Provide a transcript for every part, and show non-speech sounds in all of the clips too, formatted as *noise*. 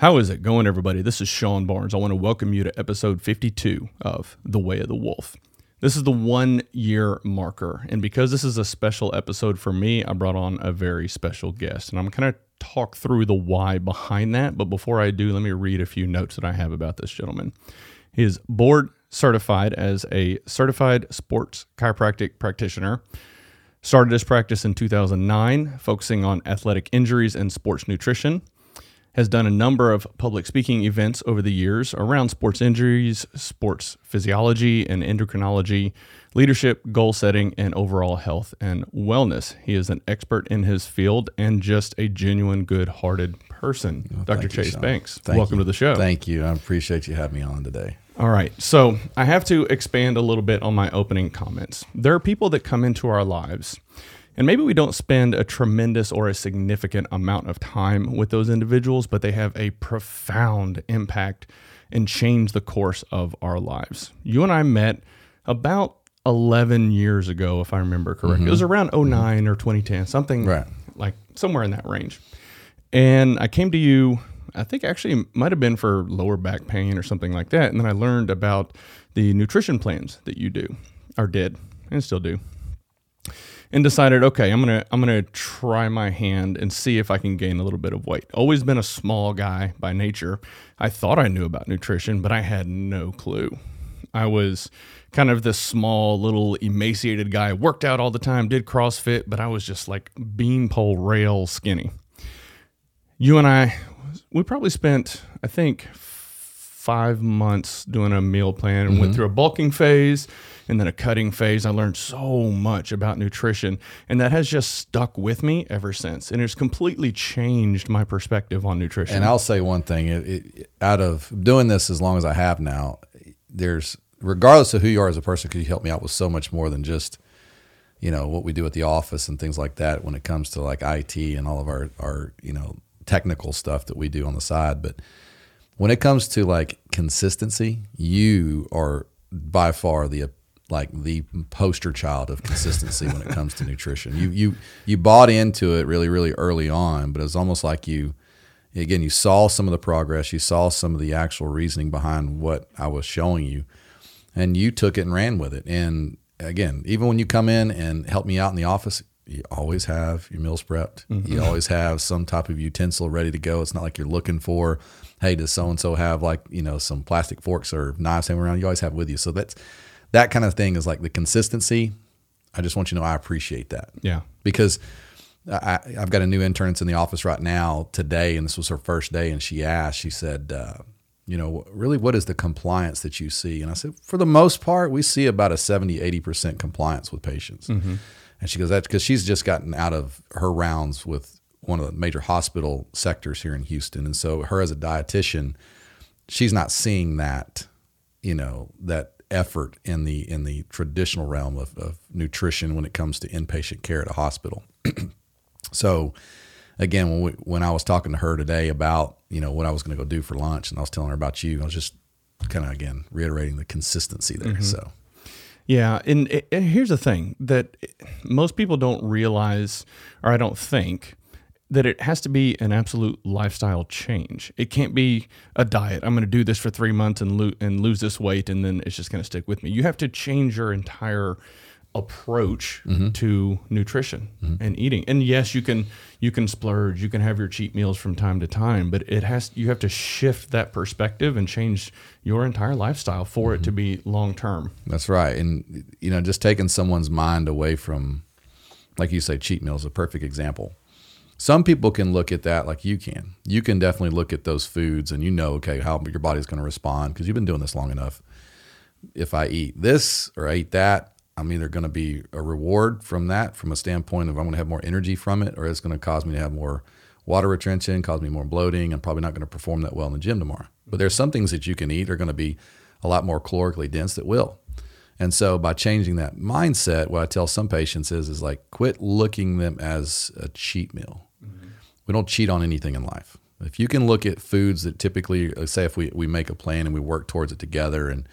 How is it going, everybody? This is Sean Barnes. I want to welcome you to episode 52 of The Way of the Wolf. This is the one year marker. And because this is a special episode for me, I brought on a very special guest. And I'm going to kind of talk through the why behind that. But before I do, let me read a few notes that I have about this gentleman. He is board certified as a certified sports chiropractic practitioner. Started his practice in 2009, focusing on athletic injuries and sports nutrition has done a number of public speaking events over the years around sports injuries, sports physiology and endocrinology, leadership, goal setting, and overall health and wellness. He is an expert in his field and just a genuine good hearted person. Well, Dr. Chase you, Banks, thank welcome you. to the show. Thank you. I appreciate you having me on today. All right. So I have to expand a little bit on my opening comments. There are people that come into our lives and maybe we don't spend a tremendous or a significant amount of time with those individuals, but they have a profound impact and change the course of our lives. You and I met about 11 years ago, if I remember correctly. Mm-hmm. It was around 9 mm-hmm. or 2010, something right. like somewhere in that range. And I came to you, I think actually might have been for lower back pain or something like that. And then I learned about the nutrition plans that you do or did and still do and decided, okay, I'm gonna I'm gonna try my hand and see if I can gain a little bit of weight. Always been a small guy by nature. I thought I knew about nutrition, but I had no clue. I was kind of this small, little emaciated guy. Worked out all the time, did CrossFit, but I was just like beanpole rail skinny. You and I, we probably spent, I think, five months doing a meal plan and mm-hmm. went through a bulking phase and then a cutting phase. I learned so much about nutrition, and that has just stuck with me ever since. And it's completely changed my perspective on nutrition. And I'll say one thing: it, it, out of doing this as long as I have now, there's regardless of who you are as a person, could you help me out with so much more than just you know what we do at the office and things like that when it comes to like IT and all of our our you know technical stuff that we do on the side, but when it comes to like consistency, you are by far the like the poster child of consistency when it comes to nutrition. You you you bought into it really really early on, but it's almost like you again you saw some of the progress, you saw some of the actual reasoning behind what I was showing you, and you took it and ran with it. And again, even when you come in and help me out in the office, you always have your meals prepped. Mm-hmm. You always have some type of utensil ready to go. It's not like you're looking for, hey, does so and so have like you know some plastic forks or knives hanging around? You always have with you. So that's that kind of thing is like the consistency. I just want you to know I appreciate that. Yeah. Because I, have got a new intern that's in the office right now today, and this was her first day, and she asked, she said, uh, you know, really, what is the compliance that you see? And I said, for the most part, we see about a 70, 80% compliance with patients. Mm-hmm. And she goes, that's because she's just gotten out of her rounds with one of the major hospital sectors here in Houston. And so, her as a dietitian, she's not seeing that, you know, that effort in the in the traditional realm of, of nutrition when it comes to inpatient care at a hospital. *clears throat* so again, when we, when I was talking to her today about you know what I was going to go do for lunch, and I was telling her about you, I was just kind of again reiterating the consistency there. Mm-hmm. So. Yeah, and, and here's the thing that most people don't realize, or I don't think, that it has to be an absolute lifestyle change. It can't be a diet. I'm going to do this for three months and, lo- and lose this weight, and then it's just going to stick with me. You have to change your entire approach mm-hmm. to nutrition mm-hmm. and eating. And yes, you can you can splurge, you can have your cheat meals from time to time, but it has you have to shift that perspective and change your entire lifestyle for mm-hmm. it to mm-hmm. be long term. That's right. And you know, just taking someone's mind away from like you say cheat meals a perfect example some people can look at that like you can. You can definitely look at those foods and you know, okay, how your body's going to respond because you've been doing this long enough. If I eat this or I eat that, I'm either going to be a reward from that from a standpoint of I'm going to have more energy from it, or it's going to cause me to have more water retention, cause me more bloating. I'm probably not going to perform that well in the gym tomorrow. But there's some things that you can eat are going to be a lot more calorically dense that will. And so by changing that mindset, what I tell some patients is is like quit looking them as a cheat meal we don't cheat on anything in life. If you can look at foods that typically, say, if we, we make a plan and we work towards it together, and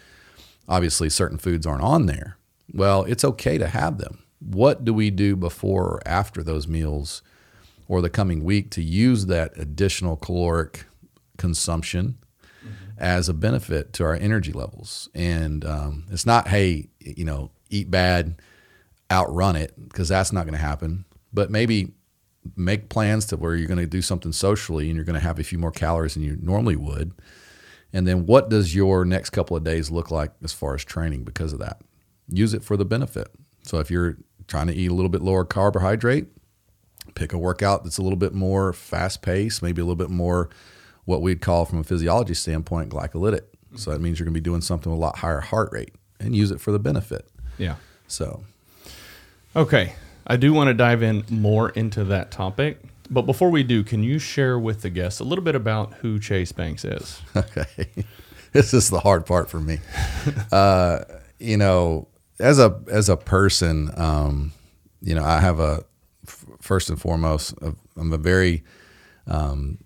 obviously certain foods aren't on there, well, it's okay to have them. What do we do before or after those meals or the coming week to use that additional caloric consumption as a benefit to our energy levels. And um, it's not, hey, you know, eat bad, outrun it, because that's not going to happen. But maybe make plans to where you're going to do something socially and you're going to have a few more calories than you normally would. And then what does your next couple of days look like as far as training because of that? Use it for the benefit. So if you're trying to eat a little bit lower carbohydrate, pick a workout that's a little bit more fast paced, maybe a little bit more what we'd call from a physiology standpoint glycolytic. So that means you're going to be doing something with a lot higher heart rate and use it for the benefit. Yeah. So, Okay. I do want to dive in more into that topic. But before we do, can you share with the guests a little bit about who Chase Banks is? *laughs* okay, this is the hard part for me. *laughs* uh, you know, as a as a person, um, you know, I have a first and foremost, I'm a very um,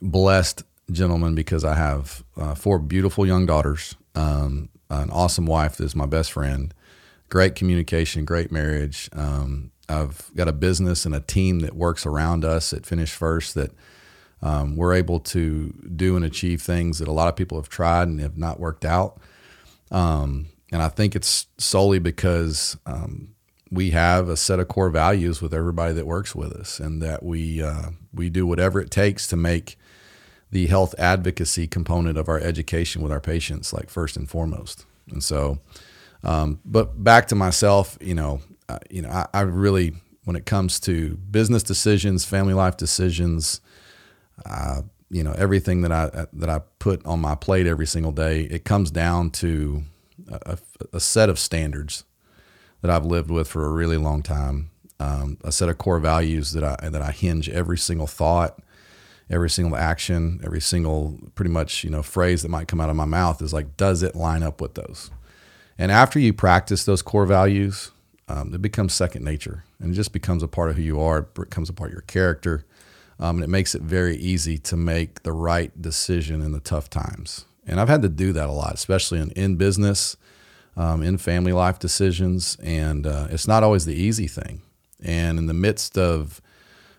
blessed gentleman because I have uh, four beautiful young daughters, um, an awesome wife that is my best friend, great communication, great marriage. Um, I've got a business and a team that works around us at Finish First that um, we're able to do and achieve things that a lot of people have tried and have not worked out. Um, and I think it's solely because um, we have a set of core values with everybody that works with us, and that we uh, we do whatever it takes to make the health advocacy component of our education with our patients like first and foremost. And so, um, but back to myself, you know, uh, you know, I, I, really, when it comes to business decisions, family life decisions, uh, you know, everything that I that I put on my plate every single day, it comes down to a, a set of standards that I've lived with for a really long time, um, a set of core values that I that I hinge every single thought, every single action, every single pretty much you know phrase that might come out of my mouth is like, does it line up with those? And after you practice those core values, um, it becomes second nature and it just becomes a part of who you are. It becomes a part of your character. Um, and it makes it very easy to make the right decision in the tough times. And I've had to do that a lot, especially in, in business, um, in family life decisions. And uh, it's not always the easy thing. And in the midst of,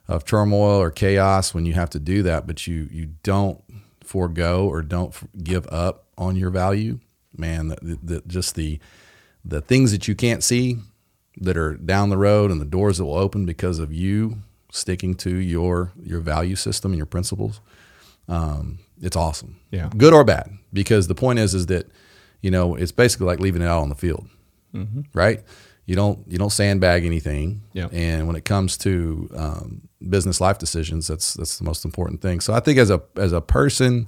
of turmoil or chaos, when you have to do that, but you, you don't forego or don't give up on your value, man, the, the, just the, the things that you can't see that are down the road and the doors that will open because of you sticking to your your value system and your principles um, it's awesome. Yeah. Good or bad. Because the point is is that you know it's basically like leaving it out on the field mm-hmm. right? You don't you don't sandbag anything. Yeah. and when it comes to um, business life decisions that's that's the most important thing. So i think as a as a person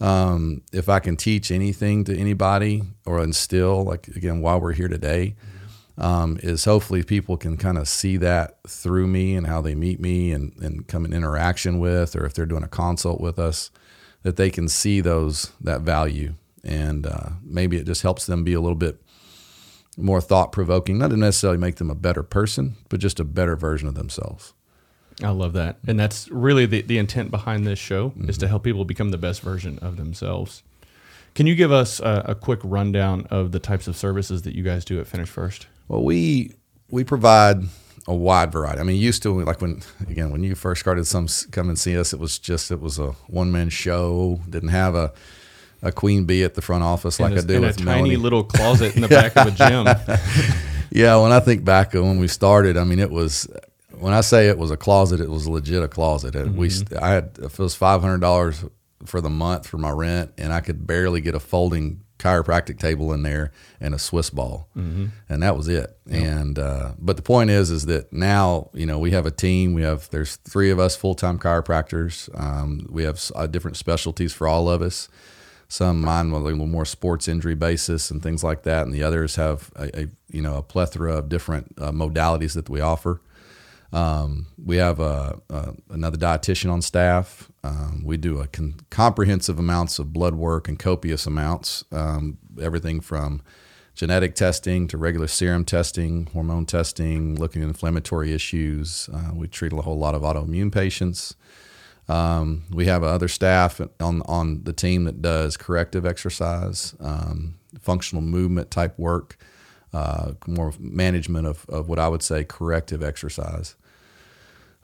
um, if i can teach anything to anybody or instill like again while we're here today um, is hopefully people can kind of see that through me and how they meet me and, and come in interaction with, or if they're doing a consult with us, that they can see those that value. And uh, maybe it just helps them be a little bit more thought provoking, not to necessarily make them a better person, but just a better version of themselves. I love that. And that's really the, the intent behind this show mm-hmm. is to help people become the best version of themselves. Can you give us a, a, quick rundown of the types of services that you guys do at Finish First? Well, we we provide a wide variety. I mean, used to like when again when you first started some come and see us, it was just it was a one man show. Didn't have a a queen bee at the front office like I do in with a Melanie. tiny little closet in the *laughs* back of a gym. yeah, when I think back when we started, I mean, it was when I say it was a closet, it was legit a closet. Mm-hmm. We I had if it was five hundred dollars for the month for my rent, and I could barely get a folding chiropractic table in there and a Swiss ball, mm-hmm. and that was it. And uh, but the point is, is that now you know we have a team. We have there's three of us full time chiropractors. Um, we have uh, different specialties for all of us. Some mine with a little more sports injury basis and things like that, and the others have a, a you know a plethora of different uh, modalities that we offer. Um, we have a, a, another dietitian on staff. Um, we do a con- comprehensive amounts of blood work and copious amounts, um, everything from genetic testing to regular serum testing, hormone testing, looking at inflammatory issues. Uh, we treat a whole lot of autoimmune patients. Um, we have other staff on on the team that does corrective exercise, um, functional movement type work, uh, more management of, of what I would say corrective exercise.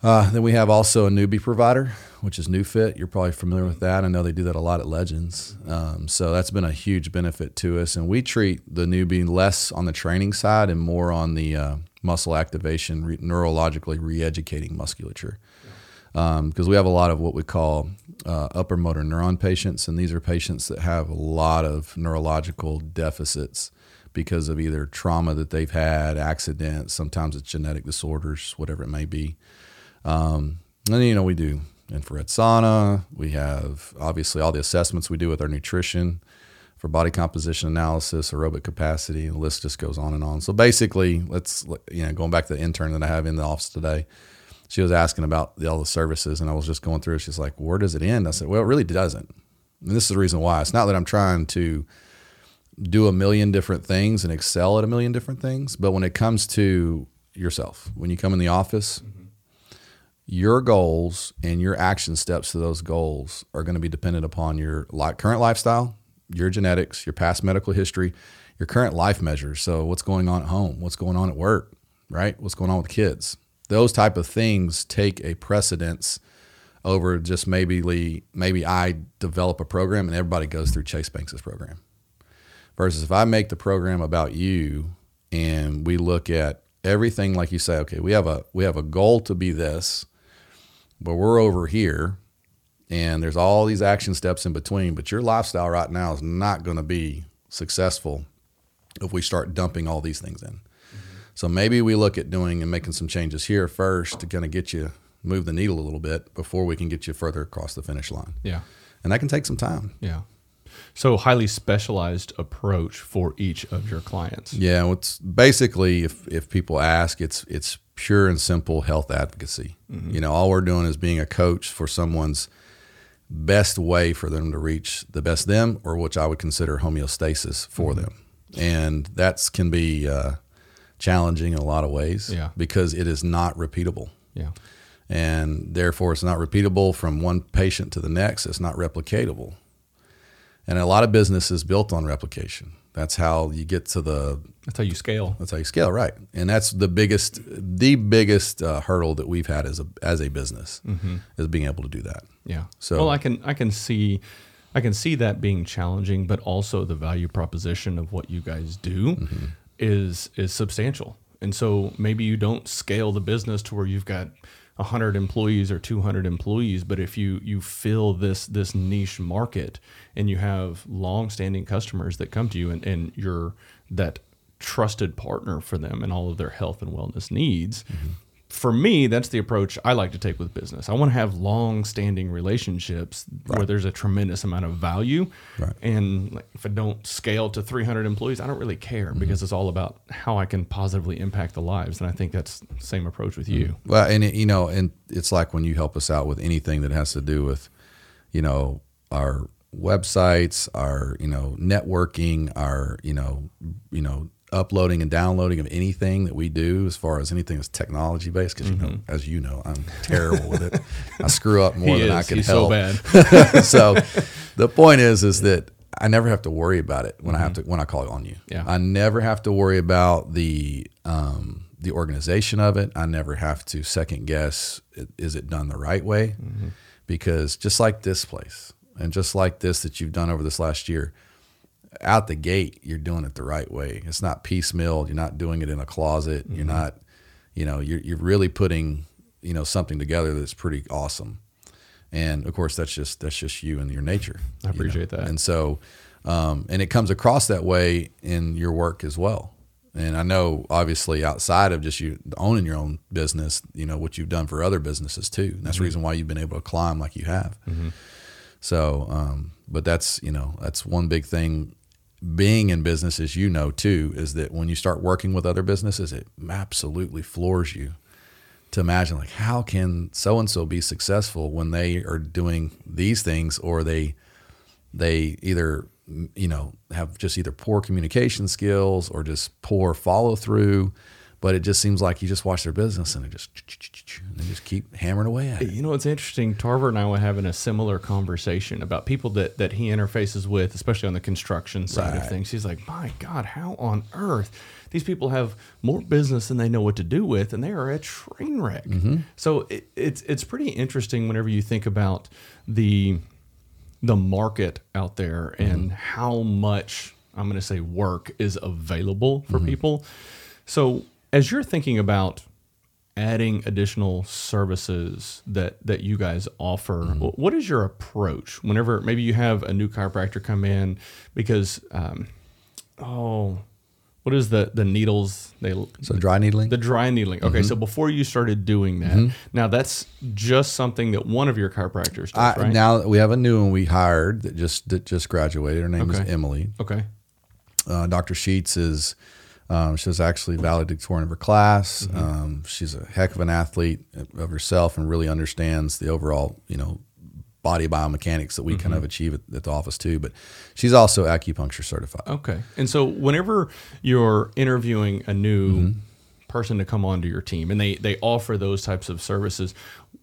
Uh, then we have also a Neubie provider, which is NeuFit. You're probably familiar with that. I know they do that a lot at Legends. Um, so that's been a huge benefit to us. And we treat the Neubie less on the training side and more on the uh, muscle activation, re- neurologically re-educating musculature. Because um, we have a lot of what we call uh, upper motor neuron patients, and these are patients that have a lot of neurological deficits because of either trauma that they've had, accidents, sometimes it's genetic disorders, whatever it may be. Um, and you know, we do infrared sauna. We have obviously all the assessments we do with our nutrition for body composition analysis, aerobic capacity. The list just goes on and on. So basically, let's you know, going back to the intern that I have in the office today. She was asking about the, all the services, and I was just going through. She's like, "Where does it end?" I said, "Well, it really doesn't." And this is the reason why. It's not that I'm trying to do a million different things and excel at a million different things, but when it comes to yourself, when you come in the office, mm-hmm your goals and your action steps to those goals are going to be dependent upon your current lifestyle, your genetics, your past medical history, your current life measures. So what's going on at home, what's going on at work, right? What's going on with kids? Those type of things take a precedence over just maybe maybe I develop a program and everybody goes through Chase Banks's program. Versus if I make the program about you and we look at everything like you say, okay, we have a we have a goal to be this but we're over here and there's all these action steps in between. But your lifestyle right now is not going to be successful if we start dumping all these things in. Mm-hmm. So maybe we look at doing and making some changes here first to kind of get you move the needle a little bit before we can get you further across the finish line. Yeah. And that can take some time. Yeah. So highly specialized approach for each of your clients. Yeah, it's basically if if people ask, it's it's pure and simple health advocacy. Mm-hmm. You know, all we're doing is being a coach for someone's best way for them to reach the best them, or which I would consider homeostasis for mm-hmm. them. And that can be uh, challenging in a lot of ways yeah. because it is not repeatable. Yeah. And therefore, it's not repeatable from one patient to the next. It's not replicatable. And a lot of business is built on replication. That's how you get to the. That's how you scale. That's how you scale, right? And that's the biggest, the biggest uh, hurdle that we've had as a as a business mm-hmm. is being able to do that. Yeah. So well, I can I can see, I can see that being challenging, but also the value proposition of what you guys do mm-hmm. is is substantial. And so maybe you don't scale the business to where you've got 100 employees or 200 employees but if you you fill this this niche market and you have long-standing customers that come to you and, and you're that trusted partner for them and all of their health and wellness needs mm-hmm for me, that's the approach I like to take with business. I want to have long-standing relationships right. where there's a tremendous amount of value. Right. And like, if I don't scale to 300 employees, I don't really care mm-hmm. because it's all about how I can positively impact the lives. And I think that's the same approach with you. Mm-hmm. Well, and it, you know, and it's like when you help us out with anything that has to do with, you know, our websites, our you know networking, our you know you know uploading and downloading of anything that we do as far as anything that's technology based because mm-hmm. you know mm-hmm. as you know I'm terrible with it I screw up *laughs* more he than is. I can He's help *laughs* so bad *laughs* so the point is is that I never have to worry about it when mm-hmm. I have mm-hmm. to when I call on you yeah. I never have to worry about the um, the organization of it I never have to second guess is it done the right way mm-hmm. because just like this place and just like this that you've done over this last year out the gate, you're doing it the right way. It's not piecemeal. You're not doing it in a closet. Mm-hmm. You're not, you know, you're, you're really putting, you know, something together that's pretty awesome. And of course, that's just that's just you and your nature. I appreciate know? that. And so, um, and it comes across that way in your work as well. And I know, obviously, outside of just you owning your own business, you know what you've done for other businesses too. And that's mm-hmm. the reason why you've been able to climb like you have. Mm-hmm. So, um, but that's you know that's one big thing being in business, as you know too, is that when you start working with other businesses, it absolutely floors you to imagine like how can so and so be successful when they are doing these things or they they either you know have just either poor communication skills or just poor follow through but it just seems like you just watch their business and they just and they just keep hammering away at it. You know, it's interesting. Tarver and I were having a similar conversation about people that, that he interfaces with, especially on the construction side of things. He's like, my God, how on earth? These people have more business than they know what to do with, and they are a train wreck. Mm-hmm. So it, it's it's pretty interesting whenever you think about the the market out there mm-hmm. and how much I'm going to say work is available for mm-hmm. people. So as you're thinking about adding additional services that that you guys offer, wh- what is your approach whenever maybe you have a new chiropractor come in because um, oh what is the the needles they So dry needling. the dry needling. Okay, Mm-hmm. so before you started doing that, now that's just something that one of your chiropractors does, I, right? Now we have a new one we hired that just that just graduated. Her name Okay. is Emily. okay. Uh, Dr. Sheets is um, she was actually valedictorian of her class. Mm-hmm. Um, she's a heck of an athlete of herself and really understands the overall you know body biomechanics that we kind Mm-hmm. of achieve at, at the office too. But she's also acupuncture certified. Okay. And so whenever you're interviewing a new Mm-hmm. Person to come onto your team and they, they offer those types of services,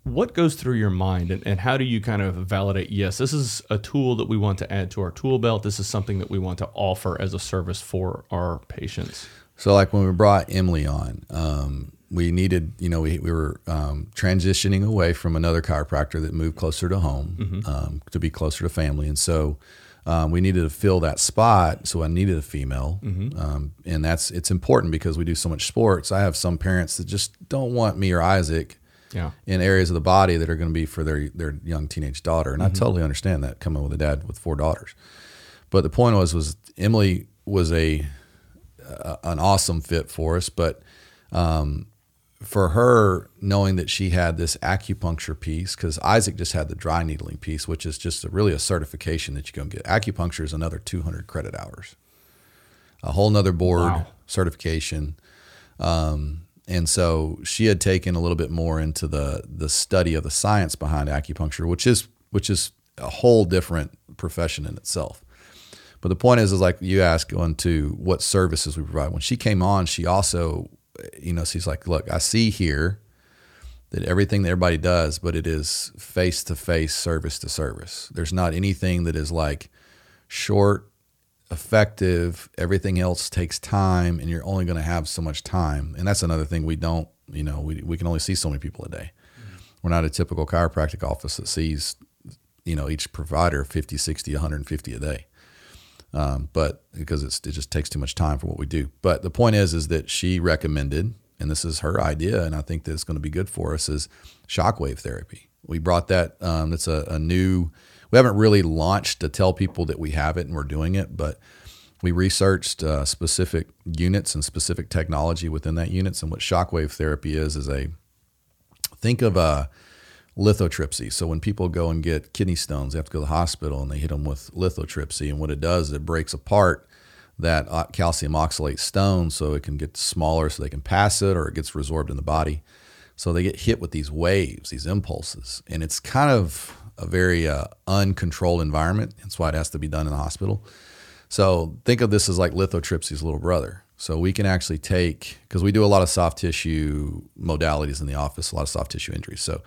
what goes through your mind and, and how do you kind of validate, yes, this is a tool that we want to add to our tool belt. This is something that we want to offer as a service for our patients. So like when we brought Emily on, um, we needed, you know, we, we were um, transitioning away from another chiropractor that moved closer to home um, to be closer to family. And so um, we needed to fill that spot. So I needed a female. Um, and that's, it's important because we do so much sports. I have some parents that just don't want me or Isaac Yeah. in areas of the body that are going to be for their their young teenage daughter, and I totally understand that coming with a dad with four daughters. But the point was was Emily was a, a an awesome fit for us, but um, for her knowing that she had this acupuncture piece because Isaac just had the dry needling piece, which is just a, really a certification that you go and get. Acupuncture is another 200 credit hours, a whole nother board Wow. certification. Um, and so she had taken a little bit more into the the study of the science behind acupuncture, which is which is a whole different profession in itself. But the point is, is like you ask on to what services we provide. When she came on, she also, you know, she's like, look, I see here that everything that everybody does, but it is face to face, service to service. There's not anything that is like short, effective. Everything else takes time, and you're only going to have so much time. And that's another thing we don't, you know, we, we can only see so many people a day. Mm-hmm. We're not a typical chiropractic office that sees, you know, each provider 50, 60, 150 a day um, but because it just takes too much time for what we do. But the point is, is that she recommended, and this is her idea, and I think that it's going to be good for us, is shockwave therapy. We brought that. Um, it's a, a new. We haven't really launched to tell people that we have it and we're doing it, but we researched uh, specific units and specific technology within that units. And what shockwave therapy is is a think of a lithotripsy. So when people go and get kidney stones, they have to go to the hospital and they hit them with lithotripsy. And what it does, it breaks apart that uh, calcium oxalate stone so it can get smaller so they can pass it or it gets resorbed in the body. So they get hit with these waves, these impulses. And it's kind of a very uh, uncontrolled environment. That's why it has to be done in the hospital. So think of this as like lithotripsy's little brother. So we can actually take because we do a lot of soft tissue modalities in the office, a lot of soft tissue injuries. So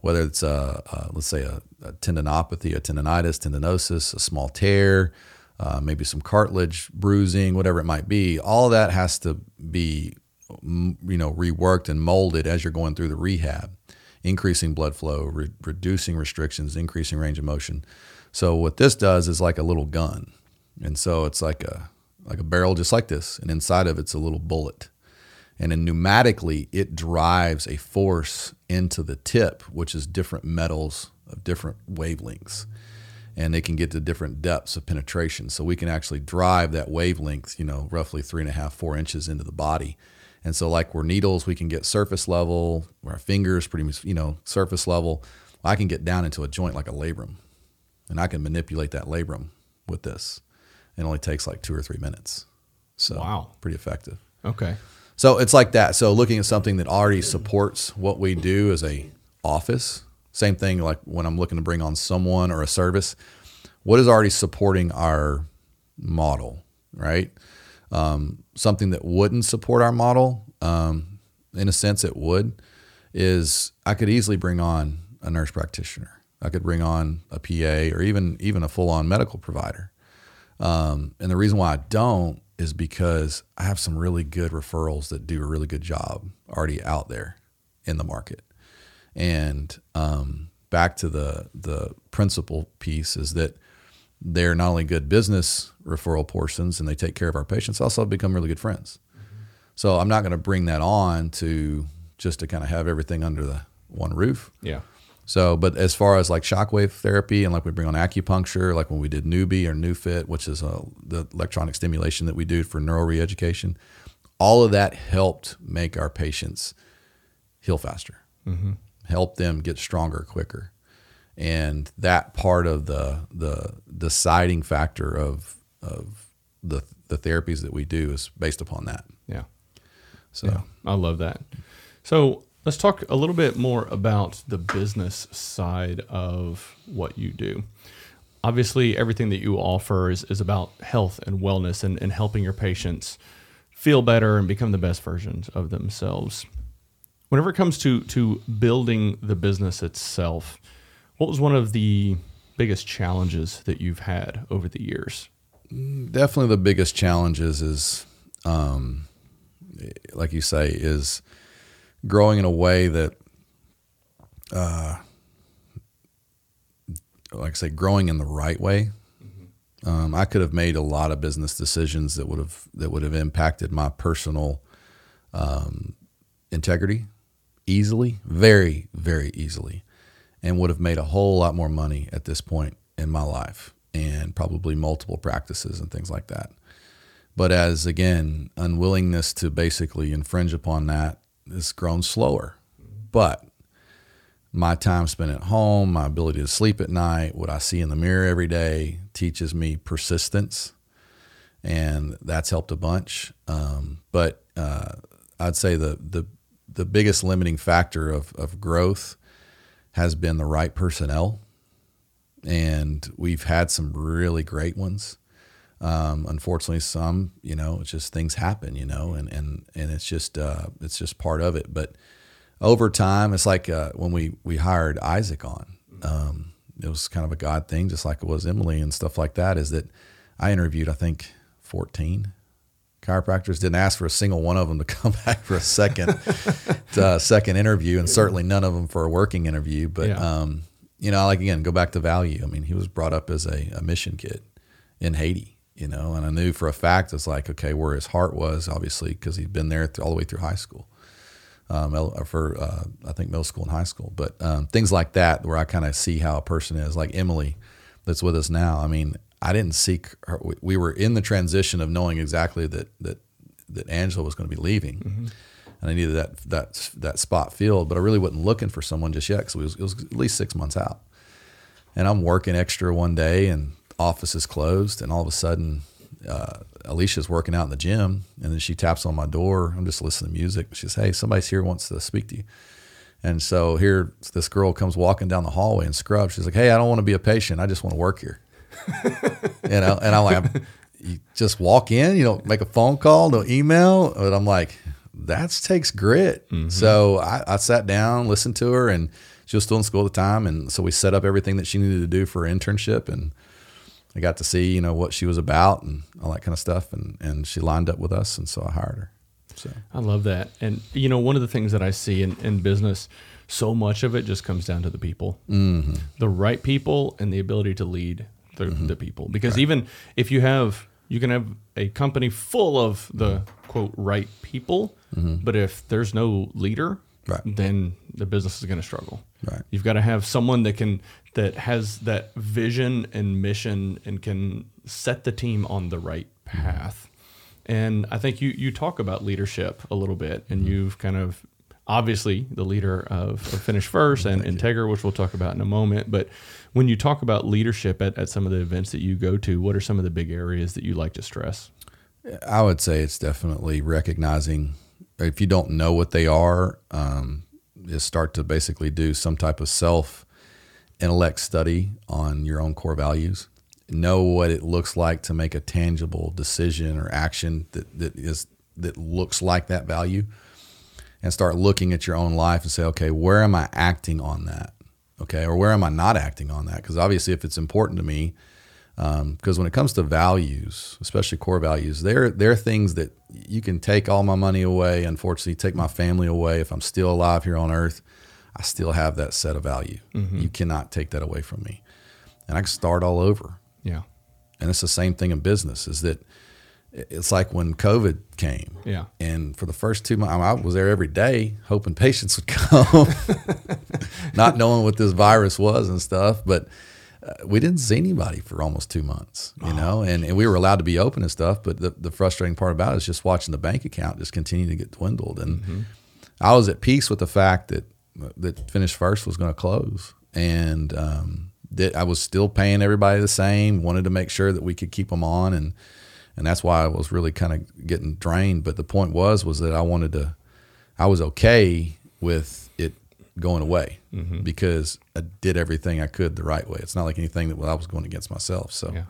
whether it's a, a let's say a, a tendinopathy, a tendonitis, tendinosis, a small tear, uh, maybe some cartilage bruising, whatever it might be, all that has to be you know reworked and molded as you're going through the rehab, increasing blood flow, re- reducing restrictions, increasing range of motion. So what this does is like a little gun, and so it's like a like a barrel just like this, and inside of it's a little bullet. And then pneumatically, it drives a force into the tip, which is different metals of different wavelengths. And they can get to different depths of penetration. So we can actually drive that wavelength, you know, roughly three and a half, four inches into the body. And so, like we're needles, we can get surface level, our fingers, pretty much, you know, surface level. I can get down into a joint like a labrum, and I can manipulate that labrum with this. It only takes like two or three minutes. So, Wow. pretty effective. Okay. So it's like that. So looking at something that already supports what we do as a office. Same thing like when I'm looking to bring on someone or a service. What is already supporting our model, right? Um, something that wouldn't support our model um, in a sense, it would. Is I could easily bring on a nurse practitioner. I could bring on a PA or even even a full on medical provider. Um, and the reason why I don't is because I have some really good referrals that do a really good job already out there in the market. And um, back to the the principle piece is that they're not only good business referral portions and they take care of our patients, also become really good friends. Mm-hmm. So I'm not going to bring that on to just to kind of have everything under the one roof. Yeah. So, but as far as like shockwave therapy and like we bring on acupuncture, like when we did Neubie or NeuFit, which is uh, the electronic stimulation that we do for neural reeducation, all of that helped make our patients heal faster, mm-hmm. help them get stronger quicker, and that part of the the deciding factor of of the the therapies that we do is based upon that. Yeah. So yeah, I love that. So Let's talk a little bit more about the business side of what you do. Obviously, everything that you offer is, is about health and wellness and, and helping your patients feel better and become the best versions of themselves. Whenever it comes to, to building the business itself, what was one of the biggest challenges that you've had over the years? Definitely the biggest challenges is, um, like you say, is growing in a way that, uh, like I say, growing in the right way. Mm-hmm. Um, I could have made a lot of business decisions that would have that would have impacted my personal um, integrity easily, very, very easily, and would have made a whole lot more money at this point in my life, and probably multiple practices and things like that. But as again, unwillingness to basically infringe upon that has grown slower. But my time spent at home, my ability to sleep at night, what I see in the mirror every day teaches me persistence, and that's helped a bunch. Um, but uh, I'd say the the the biggest limiting factor of of growth has been the right personnel, and we've had some really great ones. Um, unfortunately, some, you know, it's just things happen, you know, and, and, and it's just, uh, it's just part of it. But over time, it's like, uh, when we, we hired Isaac on, um, it was kind of a God thing, just like it was Emily and stuff like that, is that I interviewed, I think 14 chiropractors didn't ask for a single one of them to *laughs* come back for a second, uh, second interview. And certainly none of them for a working interview, but, yeah. um, you know, I like again, go back to value. I mean, he was brought up as a, a mission kid in Haiti you know, and I knew for a fact it's like okay where his heart was, obviously because he'd been there all the way through high school, um, for uh, I think middle school and high school, but um, things like that where I kind of see how a person is, like Emily, that's with us now. I mean, I didn't seek her. We were in the transition of knowing exactly that that that Angela was going to be leaving. Mm-hmm. And I needed that that that spot filled, but I really wasn't looking for someone just yet because it was, it was at least six months out. And I'm working extra one day, and office is closed, and all of a sudden, uh, Alicia's working out in the gym, and then she taps on my door. I'm just listening to music. She says, "Hey, somebody's here wants to speak to you." And so here, this girl comes walking down the hallway in scrubs. She's like, "Hey, I don't want to be a patient. I just want to work here." *laughs* you know, and I'm like, "You just walk in. You don't make a phone call, no email." But I'm like, "That takes grit." Mm-hmm. So I, I sat down, listened to her, and she was still in school at the time, and so we set up everything that she needed to do for her internship and I got to see, you know, what she was about and all that kind of stuff. And, and she lined up with us. And so I hired her. So I love that. And, you know, one of the things that I see in, in business, so much of it just comes down to the people, mm-hmm. the right people and the ability to lead the, mm-hmm. the people. Because right. even if you have, you can have a company full of the quote right people, mm-hmm. but if there's no leader, right. then the business is going to struggle. Right. You've got to have someone that can that has that vision and mission and can set the team on the right path. And I think you you talk about leadership a little bit, and mm-hmm. you've kind of obviously the leader of, of Finish First and Integra, which we'll talk about in a moment. But when you talk about leadership at, at some of the events that you go to, what are some of the big areas that you like to stress? I would say it's definitely recognizing if you don't know what they are, um, is start to basically do some type of self intellect study on your own core values. Know what it looks like to make a tangible decision or action that, that is that looks like that value. and start looking at your own life and say, okay, where am I acting on that? Okay, or where am I not acting on that? Because obviously, if it's important to me, because um, when it comes to values, especially core values, they're they're things that you can take all my money away. Unfortunately, take my family away. If I'm still alive here on earth, I still have that set of value. Mm-hmm. You cannot take that away from me, and I can start all over. Yeah, and it's the same thing in business. Is that it's like when COVID came. Yeah. And for the first two months, I was there every day hoping *laughs* patients would come, *laughs* not knowing what this virus was and stuff. But uh, we didn't see anybody for almost two months, you oh, know, and, and we were allowed to be open and stuff. But the, the frustrating part about it is just watching the bank account just continue to get dwindled. And mm-hmm. I was at peace with the fact that that Finish First was going to close, and um, that I was still paying everybody the same. Wanted to make sure that we could keep them on, and and that's why I was really kind of getting drained. But the point was was that I wanted to, I was okay with it going away mm-hmm. because I did everything I could the right way. It's not like anything that I was going against myself. So, yeah.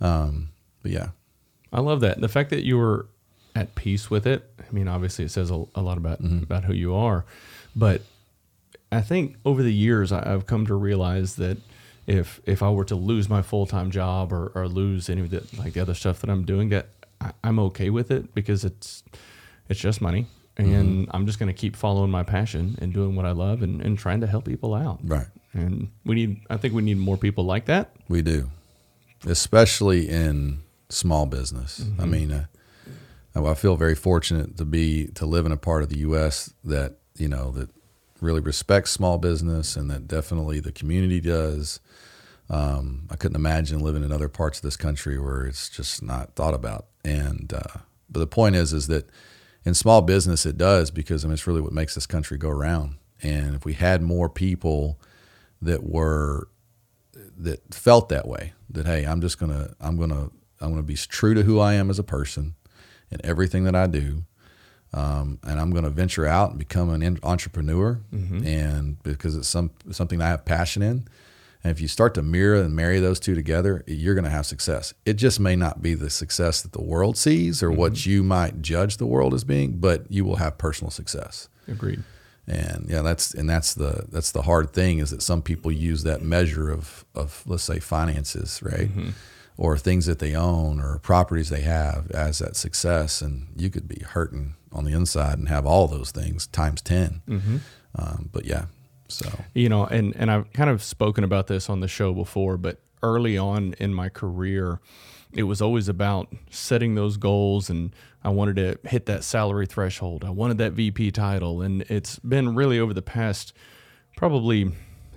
Um, but yeah, I love that the fact that you were at peace with it. I mean, obviously, it says a, a lot about mm-hmm. about who you are, but I think over the years I, I've come to realize that if if I were to lose my full time job or, or lose any of the like the other stuff that I'm doing, that I, am okay with it because it's it's just money and mm-hmm. I'm just going to keep following my passion and doing what I love and, and trying to help people out. Right. And we need, I think we need more people like that. We do, especially in small business. Mm-hmm. I mean, uh, I feel very fortunate to be to live in a part of the U.S. that you know that really respects small business and that definitely the community does. Um, I couldn't imagine living in other parts of this country where it's just not thought about. And uh, but the point is, is that in small business it does because I mean it's really what makes this country go around. And if we had more people that were that felt that way, that hey, I'm just gonna I'm gonna I'm gonna be true to who I am as a person in everything that I do. Um, and I'm going to venture out and become an entrepreneur, mm-hmm. and because it's some something I have passion in, and if you start to mirror and marry those two together, you're going to have success. It just may not be the success that the world sees or mm-hmm. what you might judge the world as being, but you will have personal success. Agreed. And yeah, that's and that's the that's the hard thing is that some people use that measure of of let's say finances, right? Mm-hmm. Or things that they own or properties they have as that success, and you could be hurting on the inside and have all those things times 10 mm-hmm. um, but yeah, so you know, and and I've kind of spoken about this on the show before, but early on in my career, it was always about setting those goals and I wanted to hit that salary threshold. I wanted that VP title and it's been really over the past probably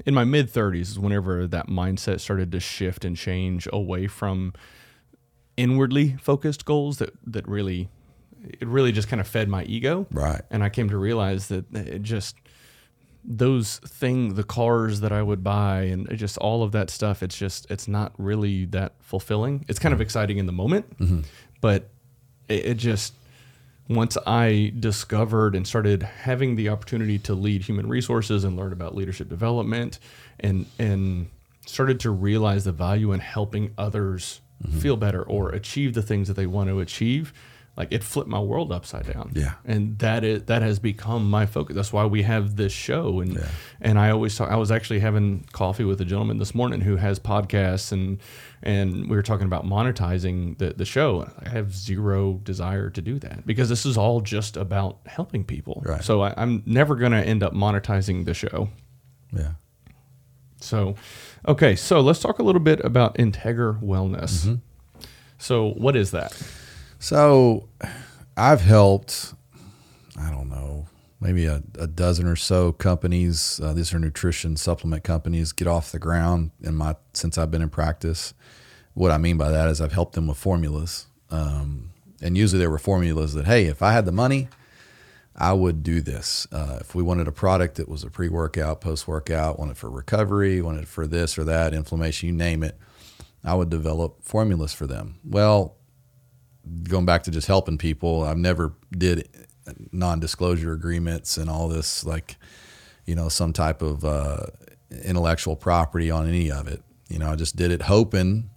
in my mid 30s whenever that mindset started to shift and change away from inwardly focused goals that that really it really just kind of fed my ego. Right. And I came to realize that it just those thing the cars that I would buy and just all of that stuff it's just it's not really that fulfilling it's kind of exciting in the moment mm-hmm. but it, it, just once I discovered and started having the opportunity to lead human resources and learn about leadership development and and started to realize the value in helping others mm-hmm. feel better or achieve the things that they want to achieve like it flipped my world upside down. Yeah. And that is that has become my focus. That's why we have this show. And yeah. and I always talk I was actually having coffee with a gentleman this morning who has podcasts and and we were talking about monetizing the, the show. I have zero desire to do that because this is all just about helping people. Right. So I, I'm never gonna end up monetizing the show. Yeah. So okay, so let's talk a little bit about Integra Wellness. Mm-hmm. So what is that? So I've helped, I don't know, maybe a, a dozen or so companies. Uh, these are nutrition supplement companies get off the ground in my since I've been in practice. What I mean by that is I've helped them with formulas, um, and usually there were formulas that hey, if I had the money, I would do this. Uh, if we wanted a product that was a pre-workout, post-workout, wanted for recovery, wanted for this or that, inflammation, you name it, I would develop formulas for them. Well, going back to just helping people, I've never did non-disclosure agreements and all this like, you know, some type of uh, intellectual property on any of it. You know, I just did it hoping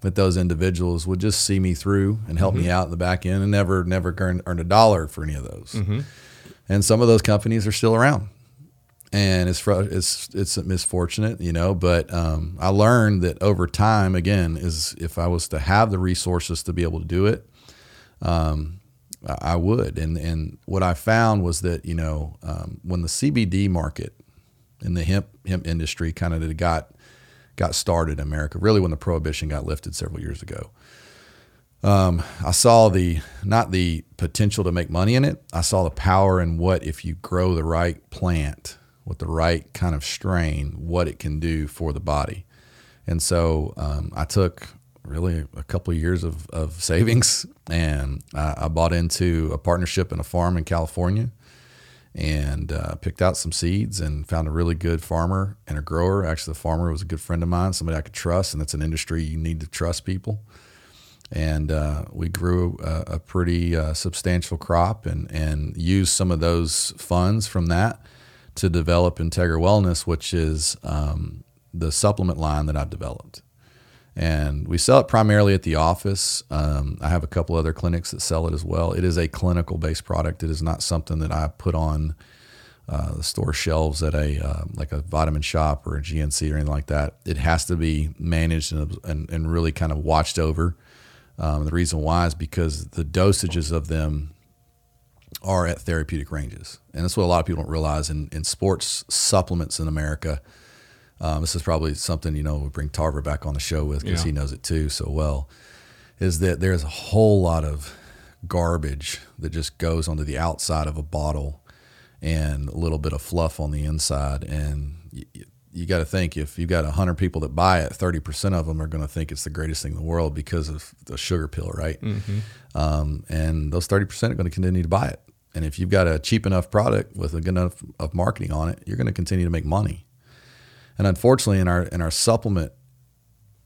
that those individuals would just see me through and help mm-hmm. me out in the back end and never never earn, earn a dollar for any of those. Mm-hmm. and some of those companies are still around and it's it's it's misfortunate, you know. But um, I learned that over time, again, is if I was to have the resources to be able to do it, um, I would. And and what I found was that you know um, when the CBD market in the hemp hemp industry kind of got got started in America, really when the prohibition got lifted several years ago. Um, I saw the not the potential to make money in it. I saw the power in what if you grow the right plant with the right kind of strain, what it can do for the body. And so um, I took really a couple of years of, of *laughs* savings and I, I, bought into a partnership in a farm in California and uh, picked out some seeds and found a really good farmer and a grower. Actually, the farmer was a good friend of mine, somebody I could trust, and that's an industry you need to trust people. And uh, we grew a, a pretty uh, substantial crop and, and used some of those funds from that to develop Integra Wellness, which is um, the supplement line that I've developed. And we sell it primarily at the office. Um, I have a couple other clinics that sell it as well. It is a clinical based product. It is not something that I put on uh, the store shelves at a uh, like a vitamin shop or a GNC or anything like that. It has to be managed and, and, and really kind of watched over. Um, the reason why is because the dosages of them are at therapeutic ranges. And that's what a lot of people don't realize in, in sports supplements in America. Um, this is probably something, you know, we bring Tarver back on the show with because yeah. he knows it too so well, is that there's a whole lot of garbage that just goes onto the outside of a bottle and a little bit of fluff on the inside. And you, you got to think if you've got 100 people that buy it, 30% of them are going to think it's the greatest thing in the world because of the sugar pill, right? Mm-hmm. Um, and those 30% are going to continue to buy it. And if you've got a cheap enough product with a good enough of marketing on it, you're going to continue to make money. And unfortunately, in our in our supplement,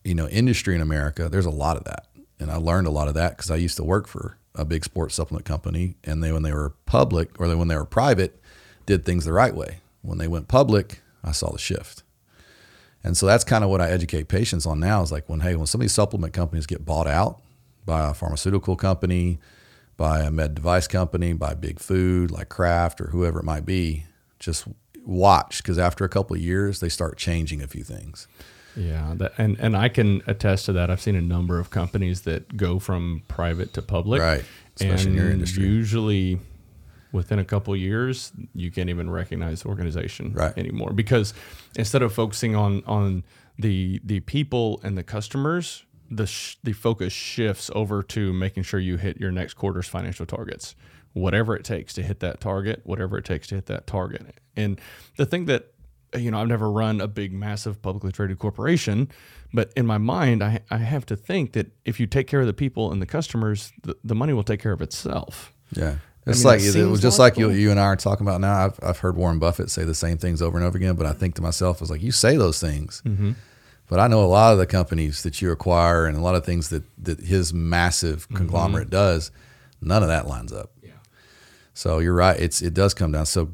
you know, industry in America, there's a lot of that. And I learned a lot of that because I used to work for a big sports supplement company, and they when they were public or they, when they were private, did things the right way. When they went public, I saw the shift. And so that's kind of what I educate patients on now is like when hey, when some of these supplement companies get bought out by a pharmaceutical company, by a med device company, by big food like Kraft or whoever it might be, just watch because after a couple of years, they start changing a few things. Yeah, that, and and I can attest to that. I've seen a number of companies that go from private to public, right? Especially and in your industry. Usually, within a couple of years, you can't even recognize the organization right. anymore because instead of focusing on on the the people and the customers, the sh- the focus shifts over to making sure you hit your next quarter's financial targets. Whatever it takes to hit that target whatever it takes to hit that target. And the thing that you know I've never run a big massive publicly traded corporation but in my mind I, I have to think that if you take care of the people and the customers the, the money will take care of itself. Yeah. It's I mean, like it was just like you, you and I are talking about now. I've, I've heard Warren Buffett say the same things over and over again, but I think to myself, I was like, you say those things, mm-hmm. But I know a lot of the companies that you acquire and a lot of things that, that his massive mm-hmm. conglomerate mm-hmm. does, none of that lines up. Yeah. So you're right. It's it does come down. So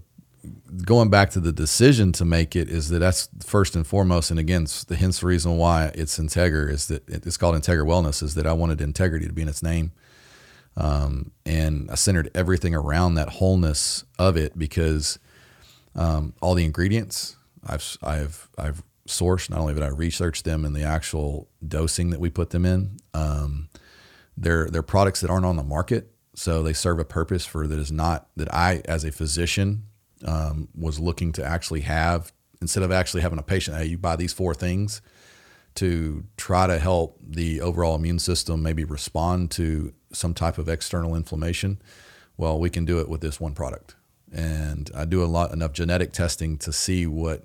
going back to the decision to make it is that that's first and foremost. And again, the hence the reason why it's Integra is that it's called Integra Wellness is that I wanted integrity to be in its name. Um, and I centered everything around that wholeness of it because um, all the ingredients I've I've I've source. Not only did I research them and the actual dosing that we put them in, um, they're they're products that aren't on the market, so they serve a purpose for that is not that I as a physician um, was looking to actually have instead of actually having a patient. Hey, you buy these four things to try to help the overall immune system maybe respond to some type of external inflammation. Well, we can do it with this one product. And I do a lot enough genetic testing to see what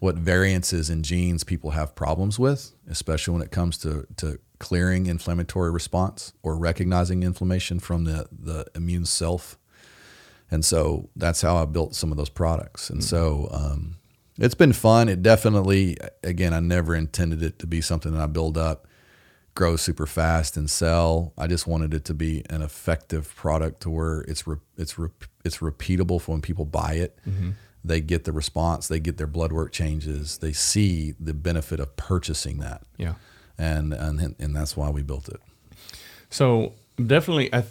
what variances in genes people have problems with, especially when it comes to, to clearing inflammatory response or recognizing inflammation from the, the immune self. And so that's how I built some of those products. And mm-hmm. so um, it's been fun. It definitely, again, I never intended it to be something that I build up, grow super fast, and sell. I just wanted it to be an effective product to where it's re- it's re- it's repeatable for when people buy it. Mm-hmm they get the response, they get their blood work changes, they see the benefit of purchasing that. Yeah. And and and that's why we built it. So definitely I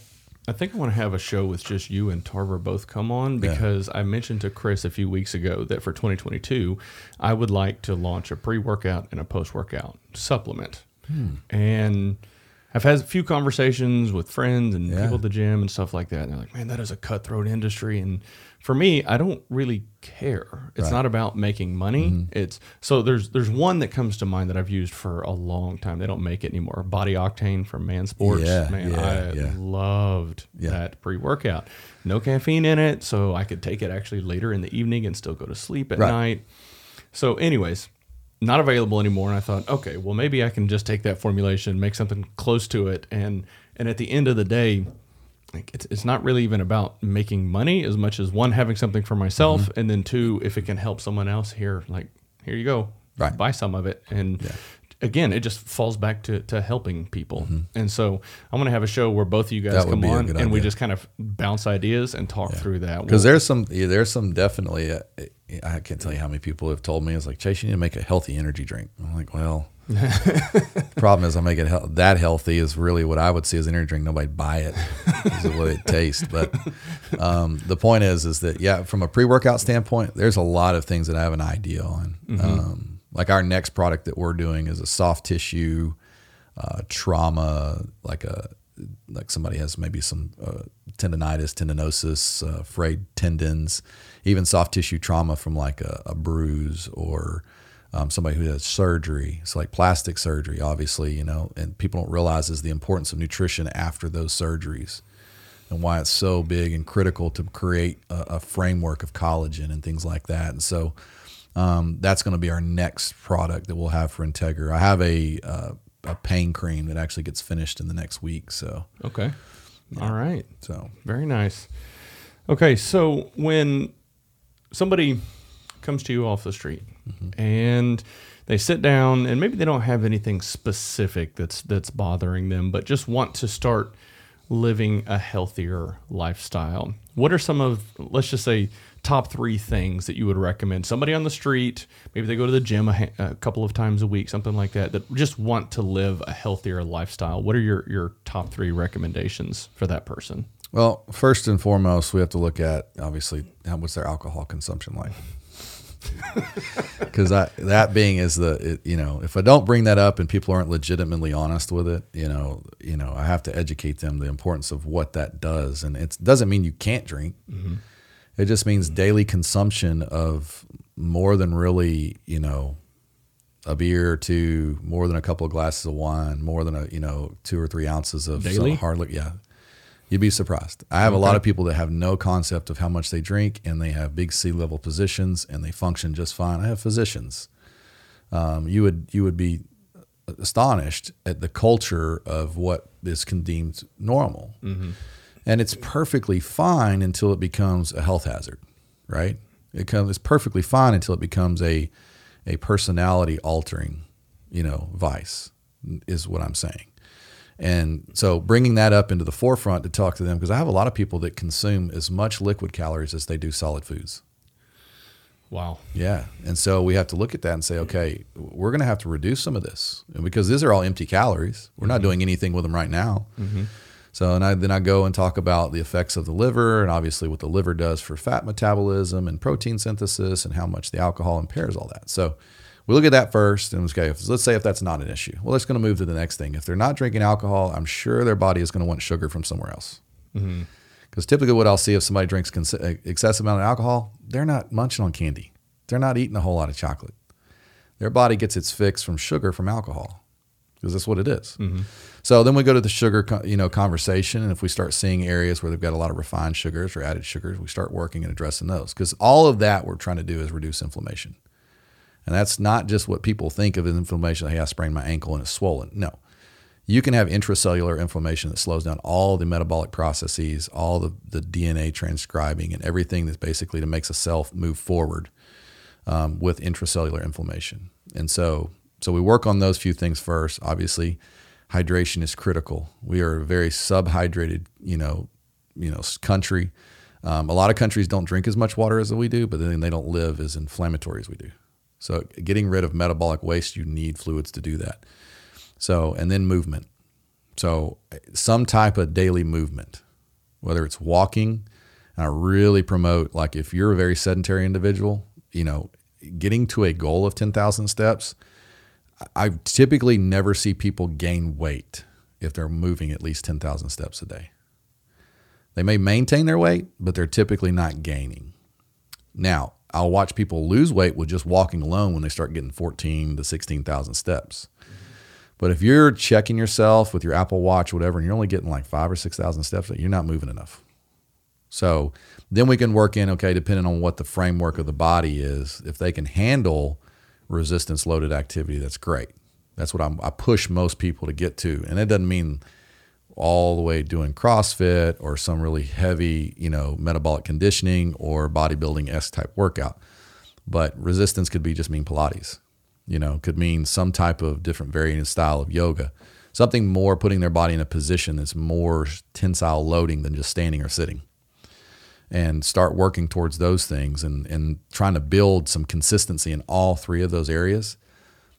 I think I want to have a show with just you and Tarver both come on because I mentioned to Chris a few weeks ago that for 2022, I would like to launch a pre workout and a post workout supplement. Hmm. And I've had a few conversations with friends and Yeah. people at the gym and stuff like that. And they're like, man, that is a cutthroat industry. And for me, I don't really care. It's Right. not about making money. Mm-hmm. It's so there's there's one that comes to mind that I've used for a long time. They don't make it anymore. Body Octane from Man Sports. Yeah, man, yeah, I loved that pre-workout. No caffeine in it, so I could take it actually later in the evening and still go to sleep at Right. night. So, anyways, not available anymore. And I thought, okay, well maybe I can just take that formulation, make something close to it, and and at the end of the day, like it's it's not really even about making money as much as one having something for myself, Mm-hmm. and then two, if it can help someone else here, like here you go, Right. buy some of it, and again, it just falls back to, to helping people. And so I'm going to have a show where both of you guys Mm-hmm. That come on and we just kind of bounce ideas and talk through that. Because We'll- there's some, yeah, there's some definitely. Uh, I can't tell you how many people have told me it's like Chase, you need to make a healthy energy drink. I'm like, well, *laughs* the problem is I make it hel- that healthy is really what I would see as an energy drink. Nobody buy it because of way it *laughs* tastes. But um, the point is, is that yeah, from a pre workout standpoint, there's a lot of things that I have an idea on. Um, like our next product that we're doing is a soft tissue uh, trauma, like a like somebody has maybe some uh, tendonitis, tendinosis, uh, frayed tendons, even soft tissue trauma from like a, a bruise or um, somebody who has surgery. So like plastic surgery, obviously, you know, and people don't realize is the importance of nutrition after those surgeries and why it's so big and critical to create a, a framework of collagen and things like that. And so um, that's going to be our next product that we'll have for Integra. I have a uh, a pain cream that actually gets finished in the next week. So okay. All right. so Very nice. Okay, so when somebody comes to you off the street and they sit down and maybe they don't have anything specific that's that's bothering them, but just want to start living a healthier lifestyle. What are some of let's just say top 3 things that you would recommend somebody on the street, maybe they go to the gym a, a couple of times a week, something like that that just want to live a healthier lifestyle. What are your your top 3 recommendations for that person? well, first and foremost, we have to look at obviously how what's their alcohol consumption like. *laughs* Because that being is the it, you know if I don't bring that up and people aren't legitimately honest with it, you know you know I have to educate them the importance of what that does, and it doesn't mean you can't drink. Mm-hmm. It just means mm-hmm. daily consumption of more than really you know a beer or two, more than a couple of glasses of wine, more than a you know two or three ounces of Daily? hard liquor. Yeah, you'd be surprised. I have a lot of people that have no concept of how much they drink, and they have big C level positions, and they function just fine. I have physicians. Um, you would you would be astonished at the culture of what is deemed normal, and it's perfectly fine until it becomes a health hazard, right? It comes it's perfectly fine until it becomes a a personality altering, you know, vice is what I'm saying. And so bringing that up into the forefront to talk to them because I have a lot of people that consume as much liquid calories as they do solid foods. Wow. Yeah. And so we have to look at that and say, okay, we're going to have to reduce some of this and because these are all empty calories. We're not mm-hmm. doing anything with them right now. Mm-hmm. So, and I, then I go and talk about the effects of the liver and obviously what the liver does for fat metabolism and protein synthesis and how much the alcohol impairs all that. So, we look at that first and okay, if, let's say if that's not an issue. Well, let's going to move to the next thing. If they're not drinking alcohol, I'm sure their body is going to want sugar from somewhere else. Mm-hmm. Because typically, what I'll see if somebody drinks cons- uh, excessive amount of alcohol, they're not munching on candy. They're not eating a whole lot of chocolate. Their body gets its fix from sugar from alcohol because that's what it is. Mm-hmm. So then we go to the sugar, you know, conversation, and if we start seeing areas where they've got a lot of refined sugars or added sugars, we start working and addressing those because all of that we're trying to do is reduce inflammation, and that's not just what people think of as inflammation. Hey, I sprained my ankle and it's swollen. No, you can have intracellular inflammation that slows down all the metabolic processes, all the, the DNA transcribing, and everything that's basically to makes a cell move forward um, with intracellular inflammation. And so, so we work on those few things first. Obviously, hydration is critical. We are a very subhydrated, you know, you know, country. Um, a lot of countries don't drink as much water as we do, but then they don't live as inflammatory as we do. So, getting rid of metabolic waste, you need fluids to do that. So, and then movement. So, some type of daily movement. whether it's walking. I really promote like if you're a very sedentary individual, you know, getting to a goal of 10,000 steps, I typically never see people gain weight if they're moving at least 10,000 steps a day. They may maintain their weight, but they're typically not gaining. Now, I'll watch people lose weight with just walking alone when they start getting 14 to 16,000 steps. But if you're checking yourself with your Apple Watch, whatever, and you're only getting like five or 6,000 steps, you're not moving enough. So then we can work in, okay, depending on what the framework of the body is, if they can handle resistance loaded activity, that's great. That's what I'm, I push most people to get to. And it doesn't mean all the way doing CrossFit or some really heavy, you know, metabolic conditioning or bodybuilding S type workout. But resistance could be just mean Pilates, you know, could mean some type of different variant style of yoga, something more putting their body in a position that's more tensile loading than just standing or sitting. And start working towards those things and, and trying to build some consistency in all three of those areas.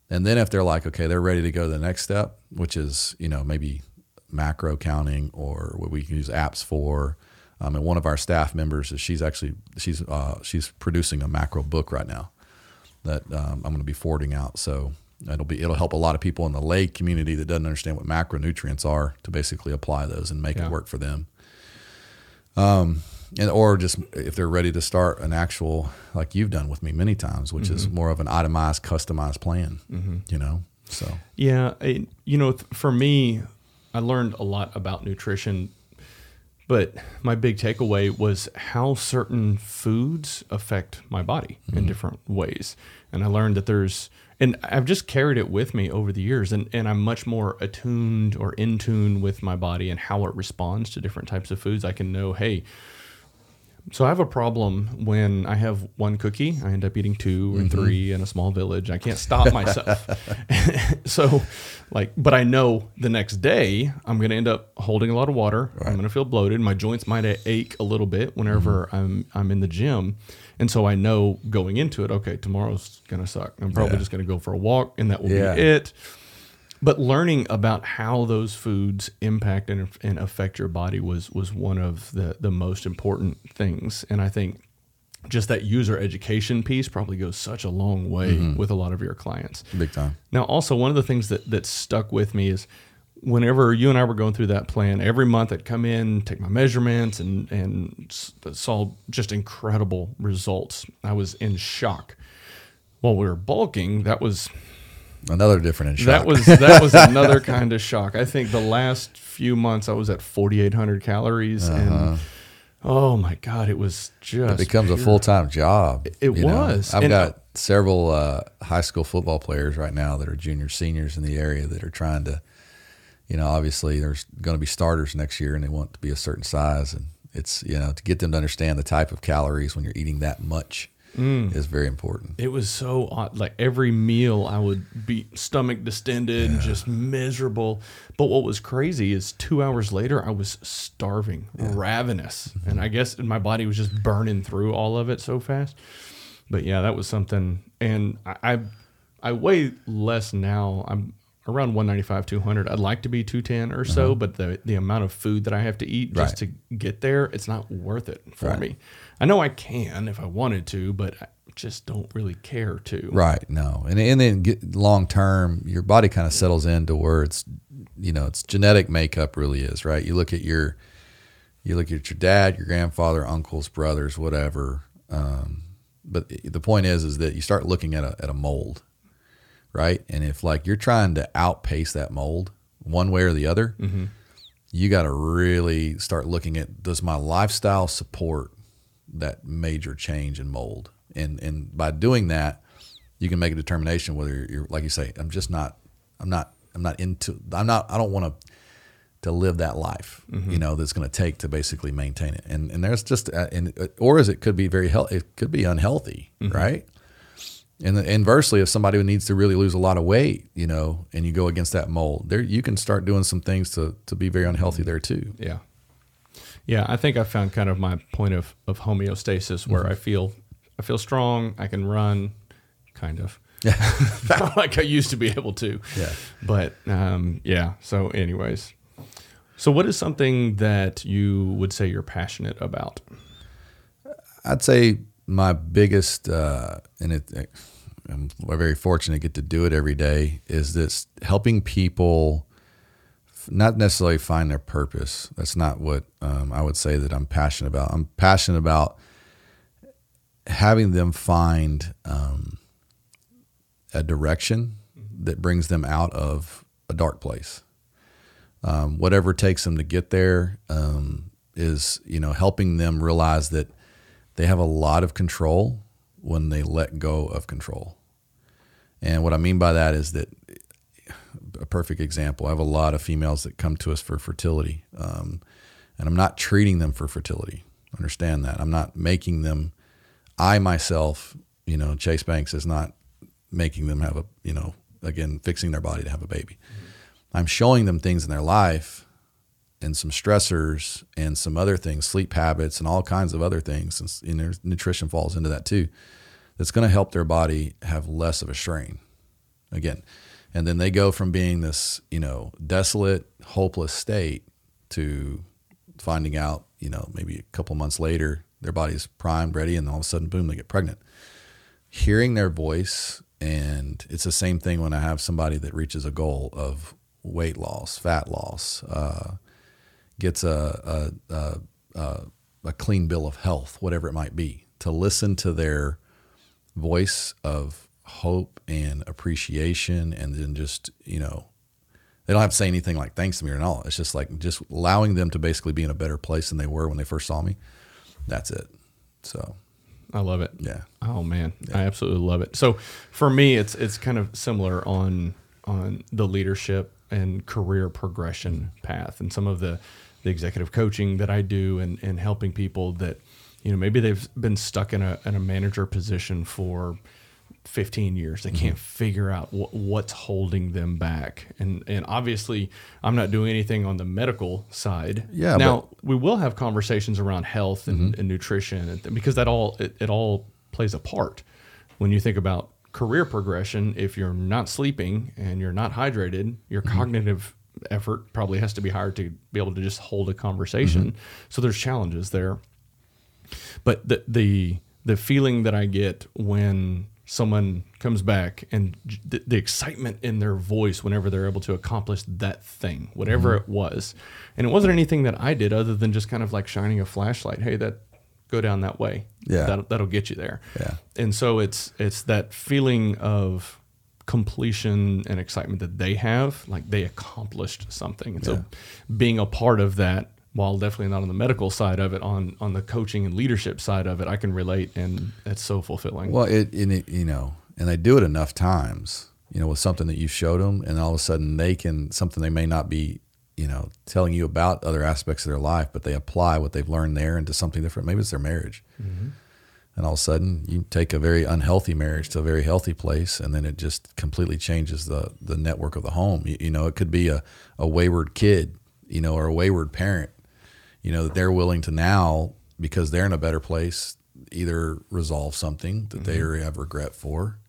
And then if they're like, okay, they're ready to go to the next step, which is, you know, maybe macro counting or what we can use apps for. Um, and one of our staff members is she's actually she's uh, she's producing a macro book right now that um, I'm going to be forwarding out. So it'll be it'll help a lot of people in the lay community that doesn't understand what macronutrients are to basically apply those and make yeah. it work for them. Um, and or just if they're ready to start an actual like you've done with me many times, which mm-hmm. is more of an itemized, customized plan. Mm-hmm. You know, so yeah, it, you know, for me, I learned a lot about nutrition, but my big takeaway was how certain foods affect my body mm-hmm. in different ways. And I learned that there's, and I've just carried it with me over the years, and, and I'm much more attuned or in tune with my body and how it responds to different types of foods. I can know, hey, so I have a problem when I have one cookie, I end up eating 2 or mm-hmm. three in a small village. I can't stop myself. *laughs* so, like, but I know the next day I'm going to end up holding a lot of water. Right. I'm going to feel bloated. My joints might ache a little bit whenever mm-hmm. I'm I'm in the gym, and so I know going into it. Okay, tomorrow's going to suck. I'm probably yeah. just going to go for a walk, and that will yeah. be it but learning about how those foods impact and, and affect your body was was one of the the most important things and i think just that user education piece probably goes such a long way mm-hmm. with a lot of your clients big time now also one of the things that that stuck with me is whenever you and I were going through that plan, every month I'd come in, take my measurements, and and saw just incredible results. I was in shock. While we were bulking, that was Another different shock. That was that was *laughs* another kind of shock. I think the last few months I was at 4,800 calories, uh-huh. and oh my god, it was just it becomes pure. a full time job. It, it was. Know? I've and got I, several uh, high school football players right now that are junior seniors in the area that are trying to, you know, obviously there's going to be starters next year, and they want to be a certain size, and it's you know to get them to understand the type of calories when you're eating that much mm. is very important. It was so odd. Like every meal, I would be stomach distended, yeah. just miserable. But what was crazy is two hours later, I was starving, yeah. ravenous, mm-hmm. and I guess my body was just burning through all of it so fast. But yeah, that was something. And I, I, I weigh less now. I'm around 195 200 i'd like to be 210 or so uh-huh. but the the amount of food that i have to eat just right. to get there it's not worth it for right. me i know i can if i wanted to but i just don't really care to right no and, and then get long term your body kind of settles into where it's you know it's genetic makeup really is right you look at your you look at your dad your grandfather uncles brothers whatever um, but the point is is that you start looking at a, at a mold right? And if like you're trying to outpace that mold one way or the other, mm-hmm. you got to really start looking at does my lifestyle support that major change in mold? And and by doing that, you can make a determination whether you're like you say, I'm just not, I'm not, I'm not into, I'm not, I don't want to to live that life, mm-hmm. you know, that's going to take to basically maintain it. And and there's just, uh, and uh, or as it could be very healthy, it could be unhealthy, mm-hmm. right? And inversely, if somebody needs to really lose a lot of weight, you know, and you go against that mold, there you can start doing some things to to be very unhealthy there too. Yeah, yeah. I think I found kind of my point of of homeostasis where mm-hmm. I feel I feel strong. I can run, kind of. Yeah, *laughs* *laughs* like I used to be able to. Yeah, but um, yeah. So, anyways, So, what is something that you would say you're passionate about? I'd say my biggest, uh, and it, I'm very fortunate to get to do it every day, is this helping people not necessarily find their purpose. That's not what um, I would say that I'm passionate about. I'm passionate about having them find um, a direction that brings them out of a dark place. Um, whatever it takes them to get there um, is, you know, helping them realize that they have a lot of control when they let go of control. And what I mean by that is that a perfect example. I have a lot of females that come to us for fertility, um, and I'm not treating them for fertility. Understand that I'm not making them. I myself, you know, Chase Banks is not making them have a, you know, again fixing their body to have a baby. Mm-hmm. I'm showing them things in their life and some stressors and some other things, sleep habits and all kinds of other things, and nutrition falls into that too. That's going to help their body have less of a strain. Again, and then they go from being this you know desolate hopeless state to finding out you know maybe a couple months later their body's primed ready and all of a sudden boom they get pregnant hearing their voice and it's the same thing when i have somebody that reaches a goal of weight loss fat loss uh, gets a, a, a, a, a clean bill of health whatever it might be to listen to their voice of hope and appreciation and then just you know they don't have to say anything like thanks to me or all. It's just like just allowing them to basically be in a better place than they were when they first saw me. That's it. So. I love it. Yeah. Oh man. Yeah. i absolutely love it. So for me it's it's kind of similar on on the leadership and career progression path and some of the the executive coaching that i do and and helping people that you know maybe they've been stuck in a in a manager position for 15 years. They can't mm-hmm. figure out wh- what's holding them back. And and obviously, I'm not doing anything on the medical side. Yeah. Now we will have conversations around health and, mm-hmm. and nutrition, and th- because that all it, it all plays a part when you think about career progression. If you're not sleeping and you're not hydrated, your mm-hmm. cognitive effort probably has to be higher to be able to just hold a conversation. Mm-hmm. So there's challenges there. But the the the feeling that I get when someone comes back and the, the, excitement in their voice whenever they're able to accomplish that thing, whatever mm-hmm. it was. And it wasn't anything that I did other than just kind of like shining a flashlight. Hey, that go down that way. Yeah. That'll, that'll get you there. Yeah. And so it's, it's that feeling of completion and excitement that they have, like they accomplished something. And yeah. so being a part of that while definitely not on the medical side of it, on on the coaching and leadership side of it, I can relate, and it's so fulfilling. Well, it, it you know, and they do it enough times, you know, with something that you showed them, and all of a sudden they can something they may not be, you know, telling you about other aspects of their life, but they apply what they've learned there into something different. Maybe it's their marriage. Mm-hmm. And all of a sudden, you take a very unhealthy marriage to a very healthy place, and then it just completely changes the the network of the home. You, you know, it could be a, a wayward kid, you know, or a wayward parent you know, that they're willing to now, because they're in a better place, either resolve something that mm-hmm. they have regret for.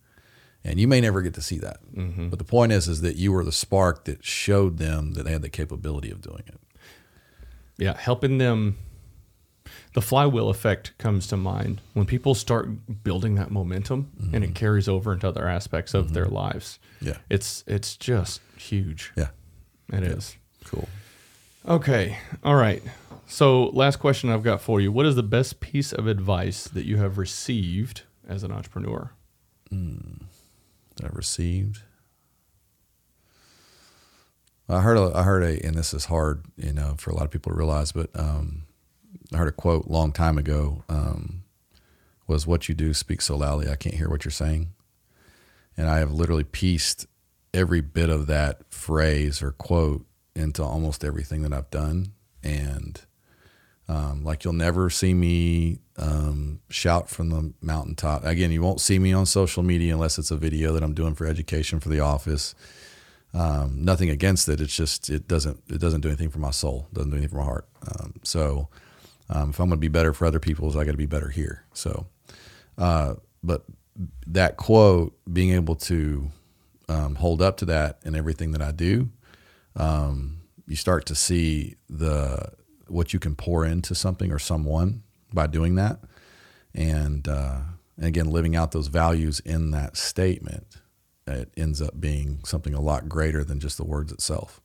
And you may never get to see that. Mm-hmm. But the point is, is that you were the spark that showed them that they had the capability of doing it. Yeah, helping them. The flywheel effect comes to mind when people start building that momentum mm-hmm. and it carries over into other aspects of their mm-hmm. lives. Yeah, it's it's just huge. Yeah, it yeah. is Cool. Okay. All right. So, last question I've got for you. What is the best piece of advice that you have received as an entrepreneur? Mm, I received. I heard a, I heard a, and this is hard, you know, for a lot of people to realize, but um, I heard a quote long time ago. Um, was what you do speaks so loudly I can't hear what you're saying, and I have literally pieced every bit of that phrase or quote into almost everything that I've done, and um, like you'll never see me um, shout from the mountaintop. Again, you won't see me on social media unless it's a video that I'm doing for education for the office. Um, nothing against it. It's just it doesn't it doesn't do anything for my soul. Doesn't do anything for my heart. Um, so um, if I'm going to be better for other people, I got to be better here. So, uh, but that quote, being able to um, hold up to that in everything that I do, you start to see the what you can pour into something or someone by doing that, and, uh, and again, living out those values in that statement, it ends up being something a lot greater than just the words itself.